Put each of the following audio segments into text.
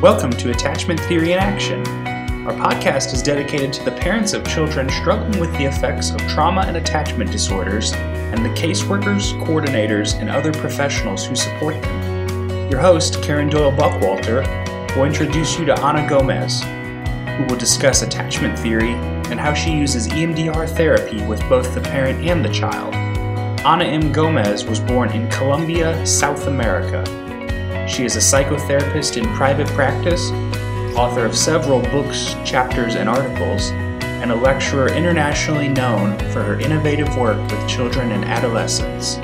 Welcome to Attachment Theory in Action. Our podcast is dedicated to the parents of children struggling with the effects of trauma and attachment disorders and the caseworkers, coordinators, and other professionals who support them. Your host, Karen Doyle Buckwalter, will introduce you to Ana Gomez, who will discuss attachment theory and how she uses EMDR therapy with both the parent and the child. Ana M. Gomez was born in Colombia, South America. She is a psychotherapist in private practice, author of several books, chapters, and articles, and a lecturer internationally known for her innovative work with children and adolescents.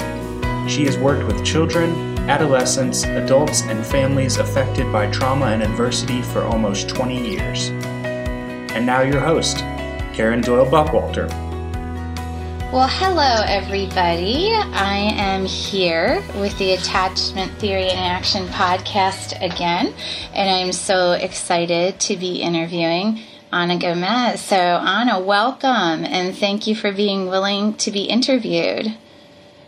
She has worked with children, adolescents, adults, and families affected by trauma and adversity for almost 20 years. And now, your host, Karen Doyle Buckwalter. Well, hello, everybody. I am here with the Attachment Theory in Action podcast again, and I'm so excited to be interviewing Ana Gomez. So, Ana, welcome, and thank you for being willing to be interviewed.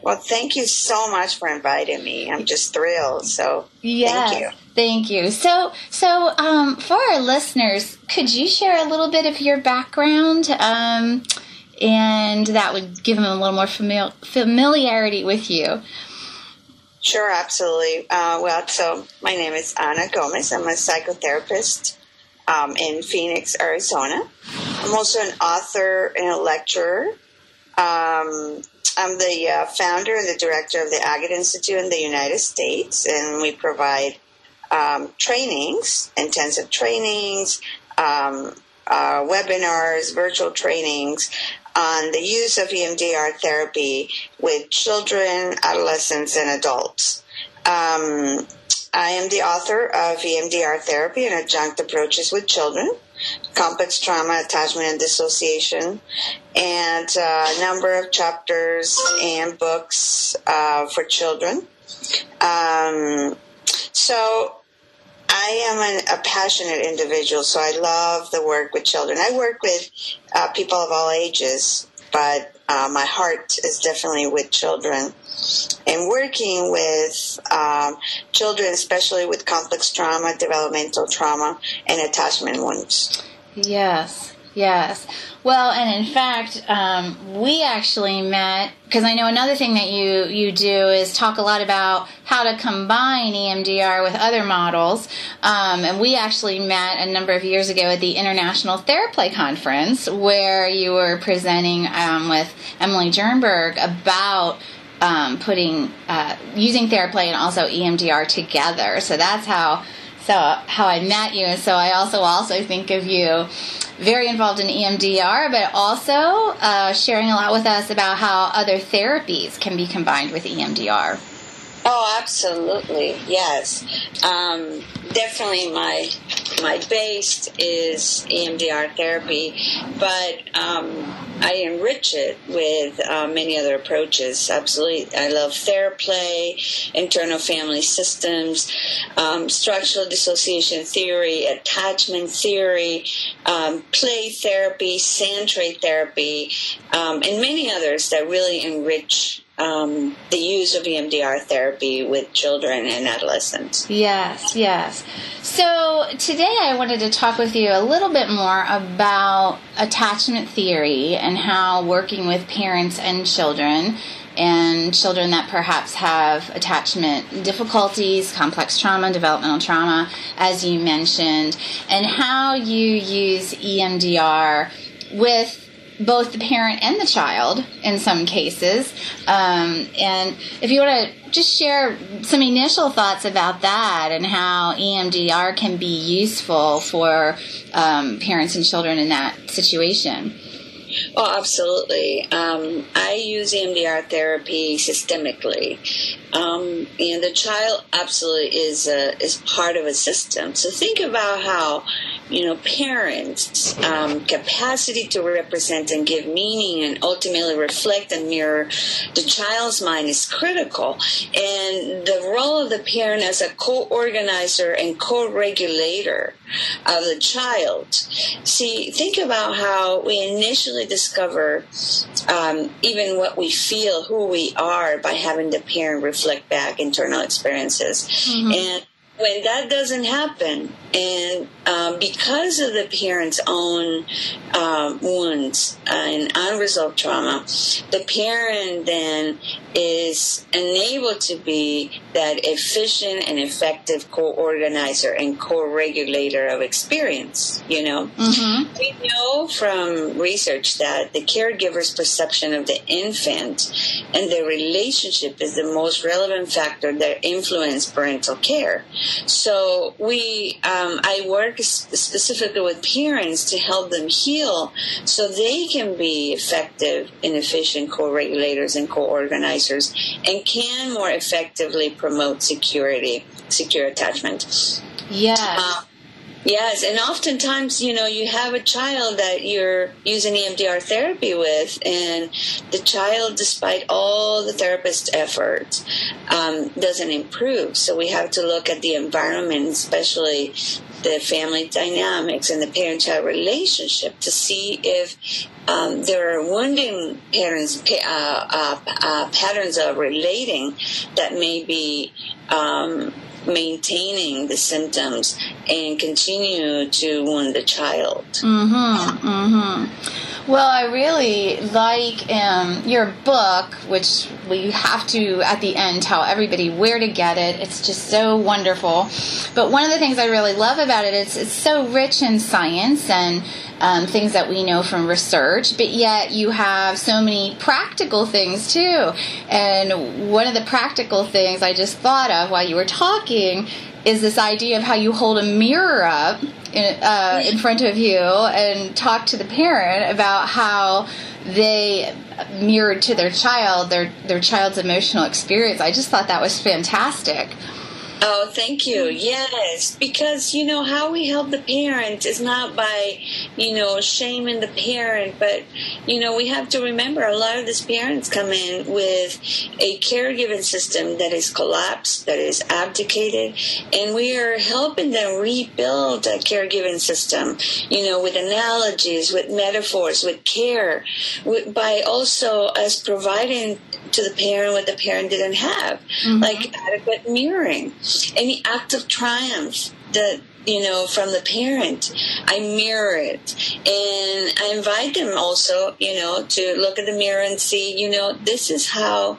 Well, thank you so much for inviting me. I'm just thrilled. So, yes, thank you. Thank you. So, so um, for our listeners, could you share a little bit of your background? Um, and that would give them a little more famili- familiarity with you. Sure, absolutely. Uh, well, so my name is Ana Gomez. I'm a psychotherapist um, in Phoenix, Arizona. I'm also an author and a lecturer. Um, I'm the uh, founder and the director of the Agate Institute in the United States, and we provide um, trainings, intensive trainings, um, uh, webinars, virtual trainings on the use of EMDR therapy with children, adolescents, and adults. Um, I am the author of EMDR therapy and adjunct approaches with children, complex trauma, attachment, and dissociation, and a number of chapters and books uh, for children. Um, so I am an, a passionate individual, so I love the work with children. I work with uh, people of all ages, but uh, my heart is definitely with children. And working with um, children, especially with complex trauma, developmental trauma, and attachment wounds. Yes, yes. Well, and in fact, um, we actually met because I know another thing that you you do is talk a lot about how to combine EMDR with other models. Um, and we actually met a number of years ago at the International Theraplay Conference where you were presenting um, with Emily Jernberg about. Um, putting uh, using Theraplay and also EMDR together, so that's how so how I met you. And so I also also think of you very involved in EMDR, but also uh, sharing a lot with us about how other therapies can be combined with EMDR. Oh, absolutely, yes. Um, definitely, my my base is EMDR therapy, but um, I enrich it with uh, many other approaches. Absolutely, I love Theraplay, internal family systems, um, structural dissociation theory, attachment theory, um, play therapy, sandtray therapy, um, and many others that really enrich um, the use of EMDR therapy with children and adolescents. Yes, yes. So today I wanted to talk with you a little bit more about attachment theory and how working with parents and children and children that perhaps have attachment difficulties, complex trauma, developmental trauma, as you mentioned, and how you use EMDR with both the parent and the child in some cases. Um, and if you want to just share some initial thoughts about that and how EMDR can be useful for um, parents and children in that situation. Oh, absolutely. Um, I use EMDR therapy systemically. Um, and the child absolutely is a, is part of a system. So think about how you know, parents' um, capacity to represent and give meaning and ultimately reflect and mirror the child's mind is critical. And the role of the parent as a co-organizer and co-regulator of the child. See, think about how we initially discover um, even what we feel, who we are, by having the parent reflect back internal experiences. Mm-hmm. And when that doesn't happen, and um, because of the parent's own uh, wounds and unresolved trauma, the parent then is unable to be that efficient and effective co-organizer and co-regulator of experience. You know, mm-hmm. we know from research that the caregiver's perception of the infant and their relationship is the most relevant factor that influence parental care. So we, um, I work specifically with parents to help them heal so they can be effective and efficient co-regulators and co-organizers and can more effectively promote security, secure attachment. Yeah. Uh, Yes, and oftentimes, you know, you have a child that you're using EMDR therapy with, and the child, despite all the therapist's efforts, um, doesn't improve. So we have to look at the environment, especially the family dynamics and the parent child relationship to see if um, there are wounding patterns, uh, uh, uh, patterns of relating that may be um, maintaining the symptoms and continue to wound the child. Mm-hmm. Mm-hmm. Well, I really like um, your book, which we have to at the end tell everybody where to get it. It's just so wonderful. But one of the things I really love about it is it's so rich in science and um, things that we know from research, but yet you have so many practical things too. And one of the practical things I just thought of while you were talking is this idea of how you hold a mirror up in, uh, in front of you and talk to the parent about how they mirrored to their child their their child's emotional experience. I just thought that was fantastic. Oh, thank you. Mm. Yes, because you know how we help the parent is not by, you know, shaming the parent, but you know we have to remember a lot of these parents come in with a caregiving system that is collapsed, that is abdicated, and we are helping them rebuild a caregiving system. You know, with analogies, with metaphors, with care, with, by also us providing to the parent what the parent didn't have, mm-hmm. like adequate mirroring. Any act of triumph that you know from the parent i mirror it. And i invite them also you know to look at the mirror and see you know this is how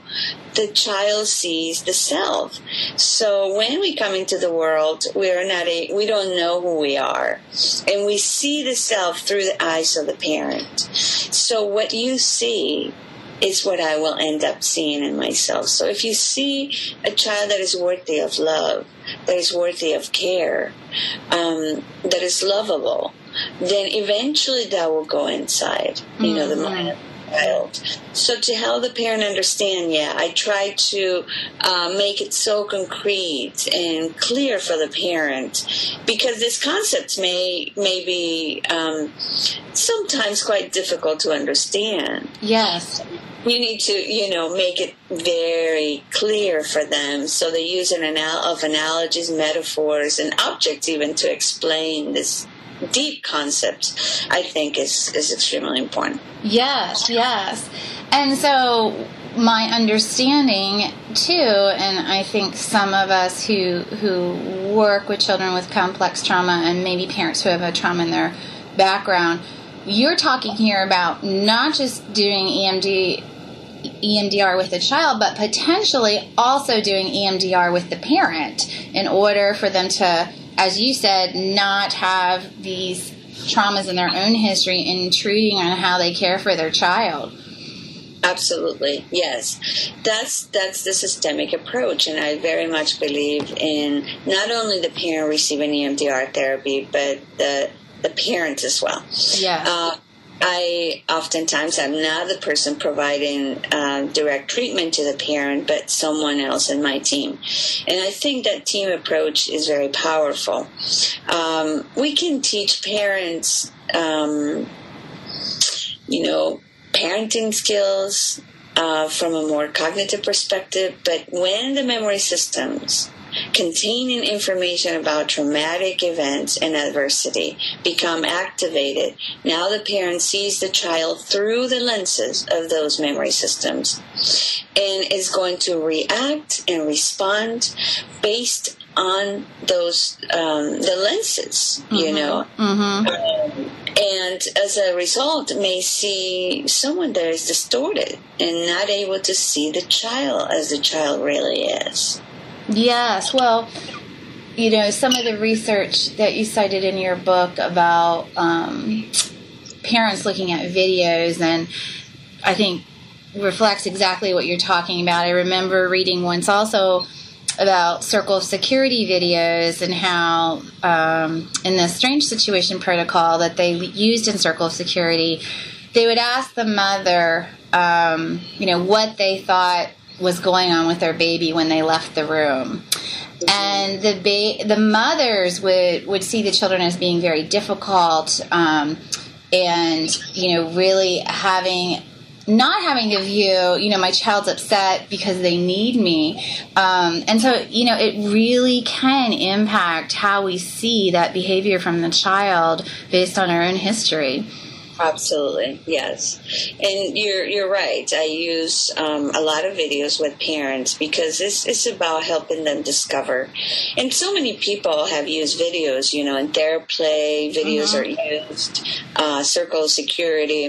the child sees the self. So when we come into the world we're not a we don't know who we are. And we see the self through the eyes of the parent. So what you see is what I will end up seeing in myself. So if you see a child that is worthy of love, that is worthy of care, um, that is lovable, then eventually that will go inside, you know, the mm-hmm. mind of the child. So to help the parent understand, yeah, I try to uh, make it so concrete and clear for the parent because these concepts may may be um, sometimes quite difficult to understand. Yes you need to, you know, make it very clear for them. So they use an anal- of analogies, metaphors, and objects even to explain this deep concept. I think is is extremely important. Yes, yes, and so my understanding too, and I think some of us who who work with children with complex trauma and maybe parents who have a trauma in their background you're talking here about not just doing EMD EMDR with the child, but potentially also doing EMDR with the parent in order for them to, as you said, not have these traumas in their own history intruding on how they care for their child. Absolutely, yes. That's that's the systemic approach, and I very much believe in not only the parent receiving EMDR therapy, but the the parent as well. Yeah. Uh, I oftentimes am not the person providing uh, direct treatment to the parent, but someone else in my team. And I think that team approach is very powerful. Um, we can teach parents, um, you know, parenting skills uh, from a more cognitive perspective, but when the memory systems containing information about traumatic events and adversity become activated. Now the parent sees the child through the lenses of those memory systems and is going to react and respond based on those um, the lenses, mm-hmm. you know, mm-hmm. um, and as a result, may see someone that is distorted and not able to see the child as the child really is. Yes, well, you know, some of the research that you cited in your book about um, parents looking at videos and I think reflects exactly what you're talking about. I remember reading once also about circle of security videos and how um, in the strange situation protocol that they used in circle of security they would ask the mother um, you know what they thought was going on with their baby when they left the room and the ba- the mothers would would see the children as being very difficult um, and you know really having not having the view, you know, my child's upset because they need me. Um, and so, you know, it really can impact how we see that behavior from the child based on our own history. Absolutely, yes, and you're you're right. I use um, a lot of videos with parents because it's it's about helping them discover. And so many people have used videos, you know, in their play. Videos mm-hmm. are used, uh, circle security,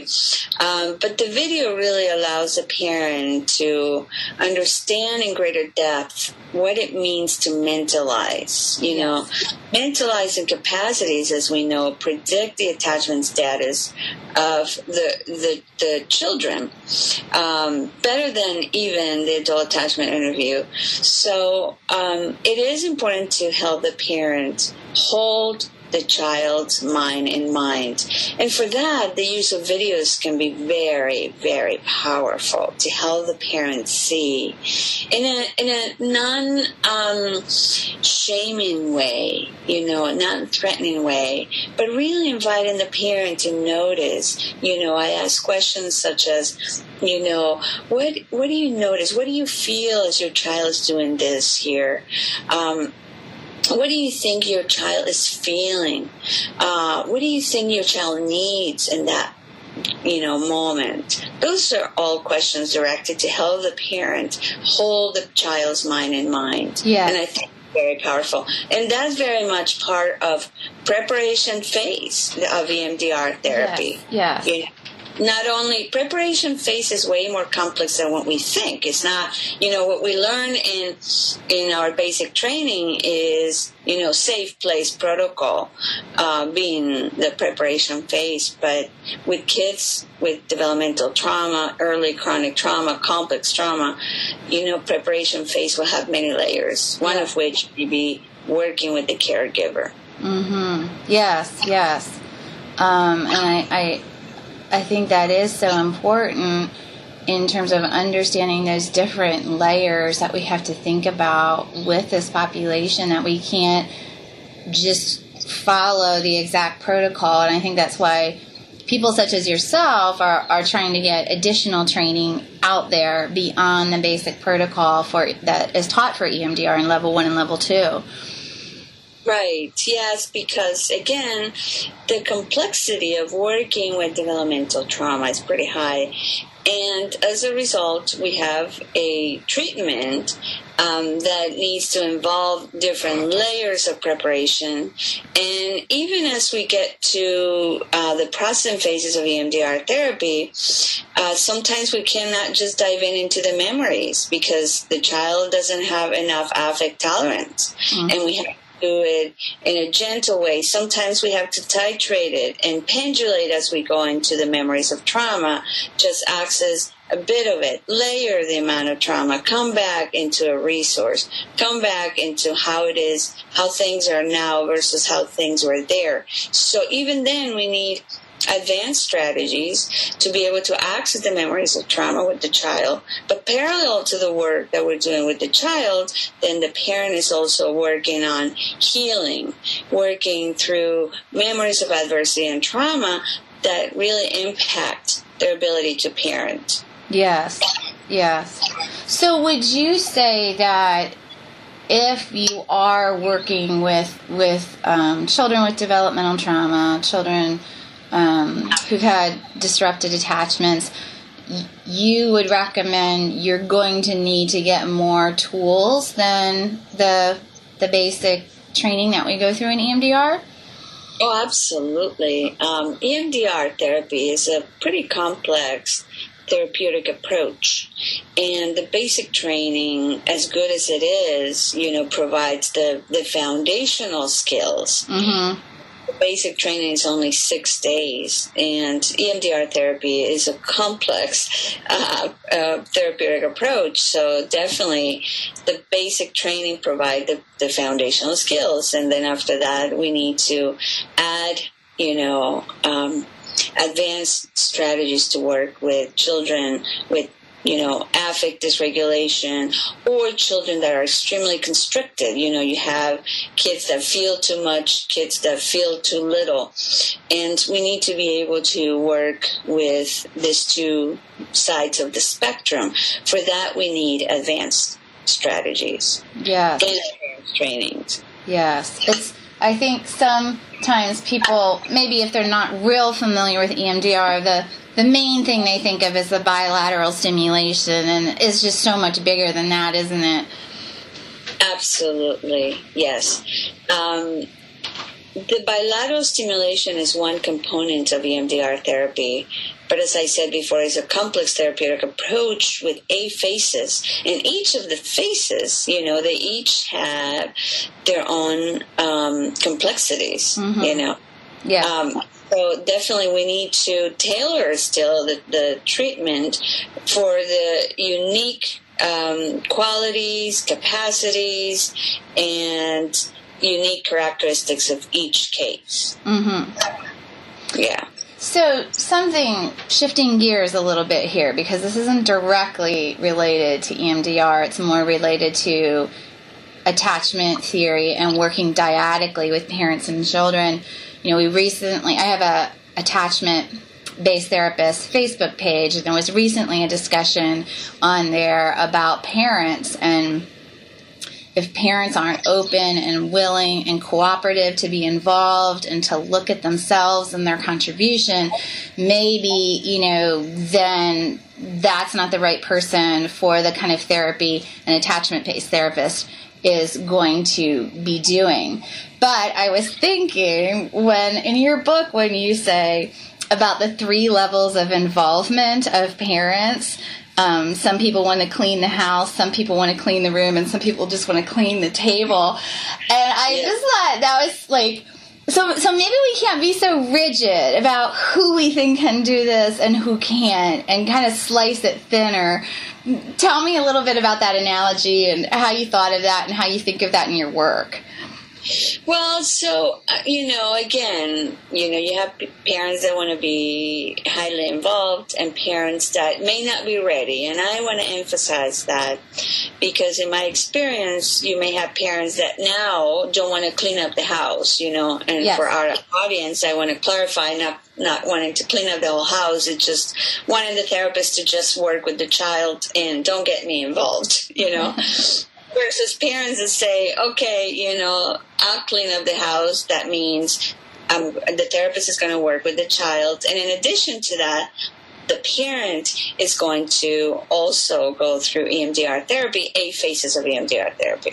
um, but the video really allows a parent to understand in greater depth what it means to mentalize. You know, mentalizing capacities, as we know, predict the attachment status of the the, the children um, better than even the adult attachment interview. So um, it is important to help the parent hold the child's mind in mind. And for that, the use of videos can be very, very powerful to help the parents see in a, in a non um, shaming way, you know, a non threatening way, but really inviting the parent to notice. You know, I ask questions such as, you know, what what do you notice? What do you feel as your child is doing this here? Um, what do you think your child is feeling? Uh, what do you think your child needs in that you know moment? Those are all questions directed to help the parent hold the child's mind in mind. Yeah and i think very powerful. And that's very much part of preparation phase of emdr therapy. Yes, yes. You know, not only preparation phase is way more complex than what we think. It's not, you know, what we learn in in our basic training is, you know, safe place protocol uh, being the preparation phase. But with kids with developmental trauma, early chronic trauma, complex trauma, you know, preparation phase will have many layers. One of which may be working with the caregiver. Mm-hmm. Yes. Yes. Um, and I, I I think that is so important in terms of understanding those different layers that we have to think about with this population that we can't just follow the exact protocol. And I think that's why people such as yourself are, are trying to get additional training out there beyond the basic protocol for that is taught for EMDR in level one and level two. Right, yes, because again, the complexity of working with developmental trauma is pretty high. And as a result, we have a treatment um, that needs to involve different layers of preparation. And even as we get to uh, the processing phases of EMDR therapy, uh, sometimes we cannot just dive in into the memories because the child doesn't have enough affect tolerance. Mm-hmm. And we have do it in a gentle way. Sometimes we have to titrate it and pendulate as we go into the memories of trauma, just access a bit of it, layer the amount of trauma, come back into a resource, come back into how it is, how things are now versus how things were there. So even then we need advanced strategies to be able to access the memories of trauma with the child. But parallel to the work that we're doing with the child, then the parent is also working on healing, working through memories of adversity and trauma that really impact their ability to parent. Yes, yes. So would you say that if you are working with with um, children with developmental trauma, children um, who've had disrupted attachments, you would recommend you're going to need to get more tools than the the basic training that we go through in EMDR? Oh, absolutely. Um, EMDR therapy is a pretty complex therapeutic approach. And the basic training, as good as it is, you know, provides the, the foundational skills. Mm-hmm. Basic training is only six days, and EMDR therapy is a complex uh, uh, therapeutic approach. So definitely, the basic training provide the, the foundational skills, and then after that, we need to add, you know, um, advanced strategies to work with children with you know, affect dysregulation, or children that are extremely constricted. You know, you have kids that feel too much, kids that feel too little. And we need to be able to work with these two sides of the spectrum. For that, we need advanced strategies. Advanced trainings. Yes. It's, I think sometimes people, maybe if they're not real familiar with EMDR, the the main thing they think of is the bilateral stimulation, and it's just so much bigger than that, isn't it? Absolutely, yes. Um, the bilateral stimulation is one component of EMDR therapy, but as I said before, it's a complex therapeutic approach with eight phases. And each of the phases, you know, they each have their own um, complexities, mm-hmm. you know. Yeah. Um, so definitely we need to tailor still the, the treatment for the unique um, qualities, capacities, and unique characteristics of each case. Mm-hmm. Yeah. So, something shifting gears a little bit here because this isn't directly related to EMDR, it's more related to attachment theory and working dyadically with parents and children. You know, we recently, I have a attachment based therapist Facebook page, and there was recently a discussion on there about parents and if parents aren't open and willing and cooperative to be involved and to look at themselves and their contribution, maybe, you know, then that's not the right person for the kind of therapy an attachment based therapist is going to be doing. But I was thinking when in your book, when you say about the three levels of involvement of parents, um, some people want to clean the house, some people want to clean the room, and some people just want to clean the table. And I yeah. just thought that was like, so, so maybe we can't be so rigid about who we think can do this and who can't, and kind of slice it thinner. Tell me a little bit about that analogy and how you thought of that and how you think of that in your work. Well, so uh, you know, again, you know, you have parents that want to be highly involved and parents that may not be ready, and I want to emphasize that because in my experience, you may have parents that now don't want to clean up the house, you know, and yes. for our audience, I want to clarify not not wanting to clean up the whole house. It's just wanting the therapist to just work with the child and don't get me involved, you know. versus parents that say, okay, you know, I'll clean up the house. That means um, the therapist is going to work with the child. And in addition to that, the parent is going to also go through EMDR therapy, eight phases of EMDR therapy.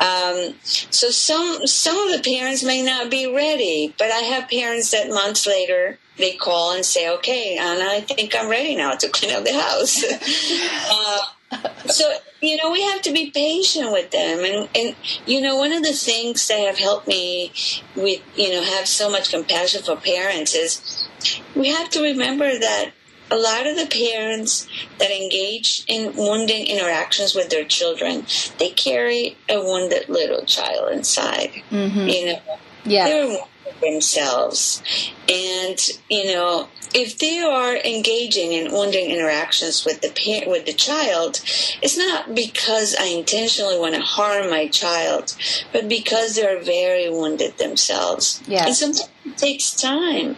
Um, so some some of the parents may not be ready, but I have parents that months later they call and say, "Okay, Ana, I think I'm ready now to clean up the house." uh, so you know we have to be patient with them. And and you know one of the things that have helped me with you know have so much compassion for parents is we have to remember that a lot of the parents that engage in wounding interactions with their children they carry a wounded little child inside mm-hmm. you know? Yeah they're themselves and you know if they are engaging in wounding interactions with the parent, with the child, it's not because I intentionally want to harm my child, but because they're very wounded themselves. Yes. And sometimes it takes time,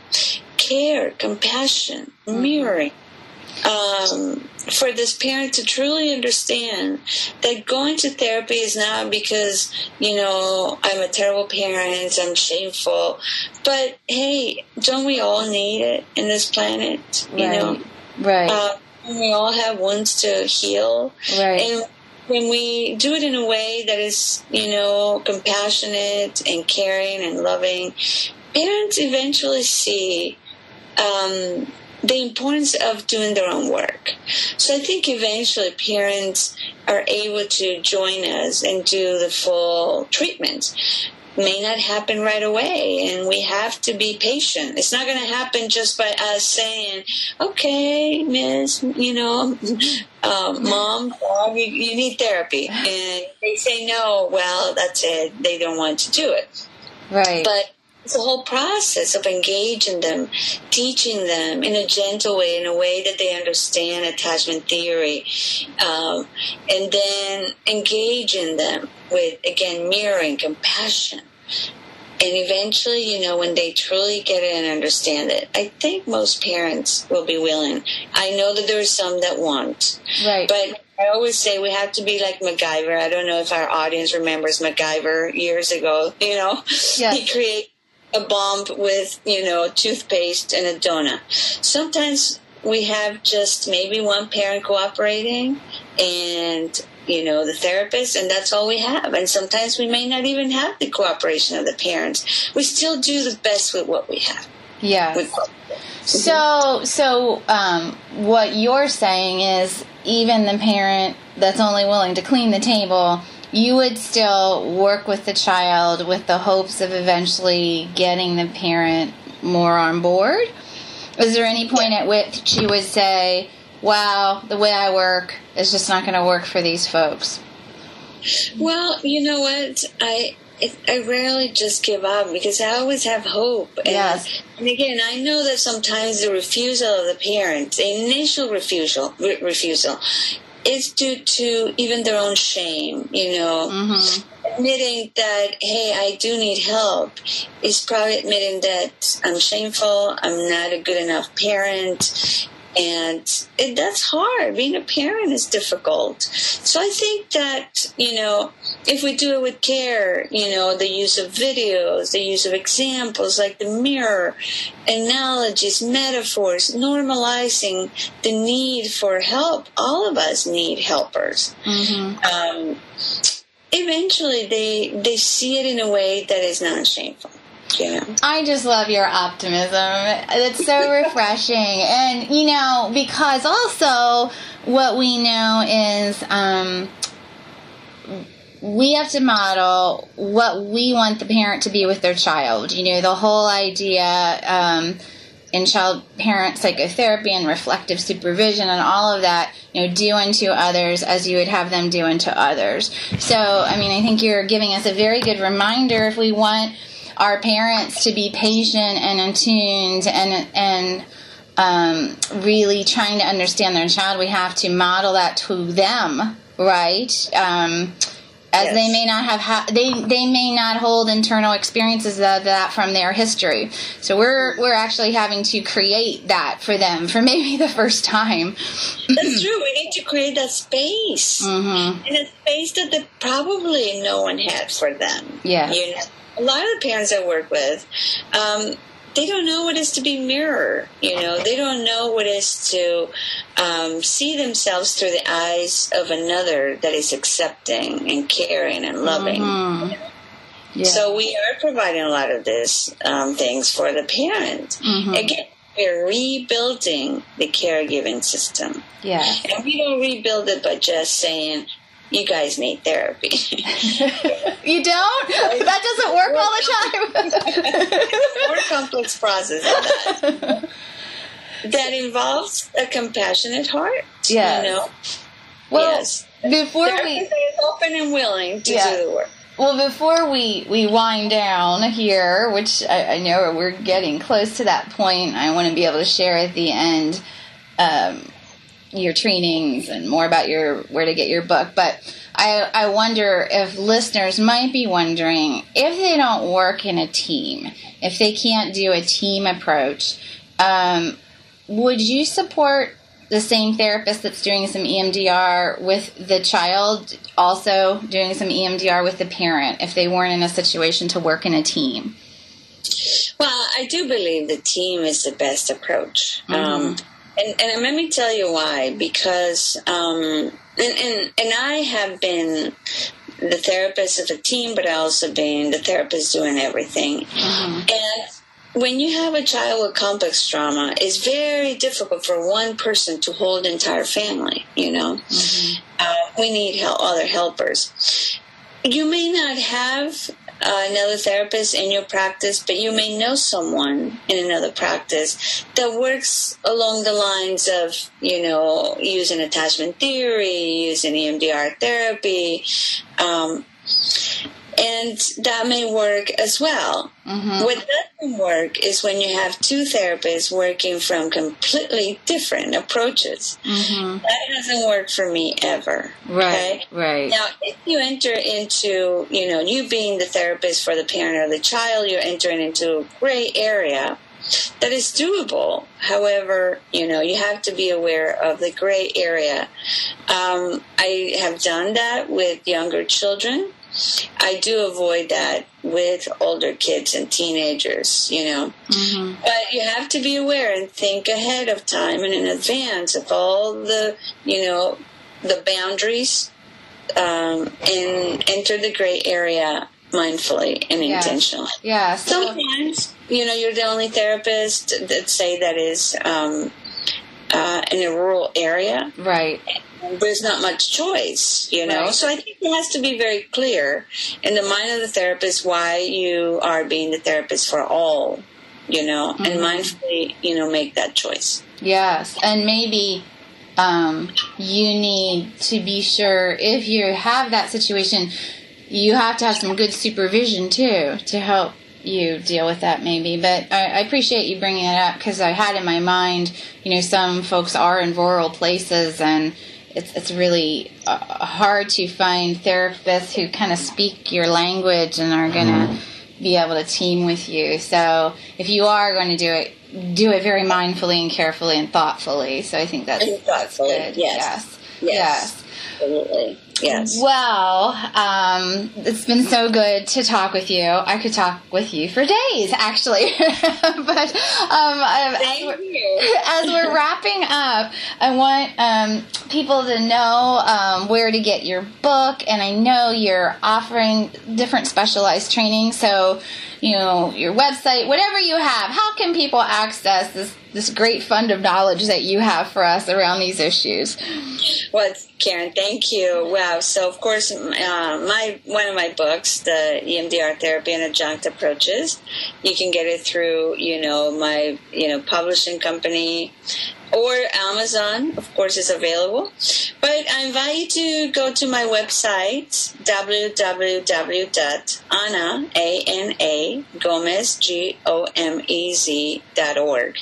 care, compassion, mm-hmm. mirroring. Um, for this parent to truly understand that going to therapy is not because, you know, I'm a terrible parent, I'm shameful, but hey, don't we all need it in this planet? You right. know? Right. Uh, we all have wounds to heal. Right. And when we do it in a way that is, you know, compassionate and caring and loving, parents eventually see um, the importance of doing their own work. So I think eventually parents are able to join us and do the full treatment. May not happen right away and we have to be patient. It's not going to happen just by us saying okay miss you know um, mom dog, you, you need therapy. And they say no well that's it. They don't want to do it. Right. But it's a whole process of engaging them, teaching them in a gentle way, in a way that they understand attachment theory, um, and then engaging them with, again, mirroring, compassion. And eventually, you know, when they truly get it and understand it, I think most parents will be willing. I know that there are some that won't. Right. But I always say we have to be like MacGyver. I don't know if our audience remembers MacGyver years ago. You know, Yes. he created a bomb with, you know, toothpaste and a donut. Sometimes we have just maybe one parent cooperating and, you know, the therapist, and that's all we have. And sometimes we may not even have the cooperation of the parents. We still do the best with what we have. yeah So, so um, what you're saying is, even the parent that's only willing to clean the table, you would still work with the child with the hopes of eventually getting the parent more on board. Is there any point at which you would say, "Wow, the way I work is just not going to work for these folks"? Well, you know what? I I rarely just give up because I always have hope. And, Yes. and again, I know that sometimes the refusal of the parents, the initial refusal, re- refusal, is due to even their own shame. You know, Mm-hmm. admitting that hey, I do need help is probably admitting that I'm shameful. I'm not a good enough parent. And it, that's hard. Being a parent is difficult. So I think that, you know, if we do it with care, you know, the use of videos, the use of examples like the mirror, analogies, metaphors, normalizing the need for help. All of us need helpers. Mm-hmm. Um, eventually, they they see it in a way that is not shameful. Know. I just love your optimism. It's so refreshing. And, you know, because also what we know is um, we have to model what we want the parent to be with their child. You know, the whole idea um, in child parent psychotherapy and reflective supervision and all of that, you know, do unto others as you would have them do unto others. So, I mean, I think you're giving us a very good reminder if we want our parents to be patient and attuned and and um, really trying to understand their child, we have to model that to them, right? Um, as Yes. they may not have ha- they they may not hold internal experiences of that from their history. So we're we're actually having to create that for them for maybe the first time. That's true. We need to create that space. hmm And a space that the, probably no one had for them. Yeah. You know, a lot of the parents I work with, um, they don't know what it is to be mirror. You know, they don't know what it is to um, see themselves through the eyes of another that is accepting and caring and loving. Mhm. Yeah. So we are providing a lot of these um, things for the parent. Mhm. Again, we're rebuilding the caregiving system. yeah. And we don't rebuild it by just saying, you guys need therapy. You don't? That doesn't work all the time. it's more complex process than that. That involves a compassionate heart. Yeah. You know? well, yes. before we Therapist is open and willing to Yeah. do the work. Well, before we, we wind down here, which I, I know we're getting close to that point, I want to be able to share at the end um, your trainings and more about your where to get your book. But I, I wonder if listeners might be wondering if they don't work in a team, if they can't do a team approach, um, would you support the same therapist that's doing some EMDR with the child also doing some EMDR with the parent if they weren't in a situation to work in a team? Well, I do believe the team is the best approach. Mm-hmm. Um, And, and let me tell you why. Because, um, and, and, and I have been the therapist of a team, but I also been the therapist doing everything. Mm-hmm. And when you have a child with complex trauma, it's very difficult for one person to hold entire family. You know, mm-hmm. uh, we need help, other helpers. You may not have uh, another therapist in your practice, but you may know someone in another practice that works along the lines of, you know, using attachment theory, using EMDR therapy. Um, and that may work as well. Mm-hmm. What doesn't work is when you have two therapists working from completely different approaches. Mm-hmm. That hasn't worked for me ever. Right. Okay? Right. Now, if you enter into, you know, you being the therapist for the parent or the child, you're entering into a gray area that is doable. However, you know, you have to be aware of the gray area. Um, I have done that with younger children. I do avoid that with older kids and teenagers, you know. Mm-hmm. But you have to be aware and think ahead of time and in advance of all the, you know, the boundaries um, and enter the gray area mindfully and yes. intentionally. Yeah. So, Sometimes, you know, you're the only therapist that say that is um, uh, in a rural area. Right there's not much choice, you know. Right. So I think it has to be very clear in the mind of the therapist why you are being the therapist for all, you know, mm-hmm. and mindfully, you know, make that choice. Yes, and maybe um, you need to be sure if you have that situation, you have to have some good supervision too to help you deal with that maybe but I, I, appreciate you bringing it up because i had in my mind you know some folks are in rural places and it's it's really uh, hard to find therapists who kind of speak your language and are going to mm-hmm. be able to team with you. So if you are going to do it, do it very mindfully and carefully and thoughtfully. So I think that's, that's good. Yes. Yes. yes. yes. Absolutely. Yes. Well, um, it's been so good to talk with you. I could talk with you for days, actually. but um, as, we're, as, we're, wrapping up, I want um, people to know um, where to get your book, and I know you're offering different specialized training. So, you know, your website, whatever you have, how can people access this this great fund of knowledge that you have for us around these issues? Well, Karen, thank you. Wow. So, of course, uh, my one of my books, the EMDR therapy and adjunct approaches, you can get it through, you know, my you know publishing company, or Amazon, of course, is available. But I invite you to go to my website, www.ana, A-N-A, Gomez, G-O-M-E-Z dot org.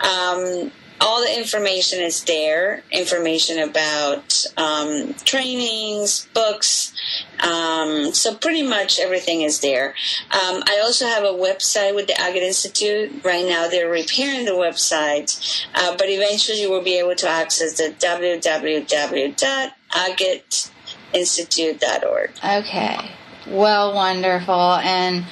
Um, all the information is there. Information about um, trainings books um, so pretty much everything is there. Um, i also have a website with the agate institute. Right now they're repairing the website uh, but eventually you will be able to access the www.agateinstitute.org okay. Well wonderful. And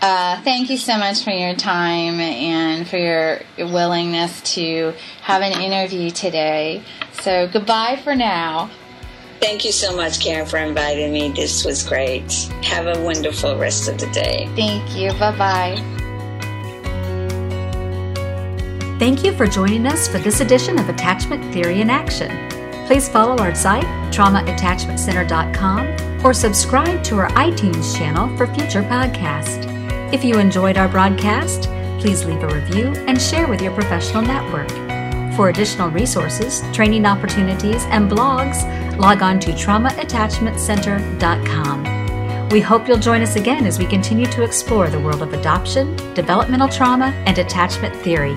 uh, thank you so much for your time and for your willingness to have an interview today. So, goodbye for now. Thank you so much, Karen, for inviting me. This was great. Have a wonderful rest of the day. Thank you. Bye bye. Thank you for joining us for this edition of Attachment Theory in Action. Please follow our site, traumaattachmentcenter.com, or subscribe to our iTunes channel for future podcasts. If you enjoyed our broadcast, please leave a review and share with your professional network. For additional resources, training opportunities, and blogs, log on to traumaattachmentcenter.com. We hope you'll join us again as we continue to explore the world of adoption, developmental trauma, and attachment theory.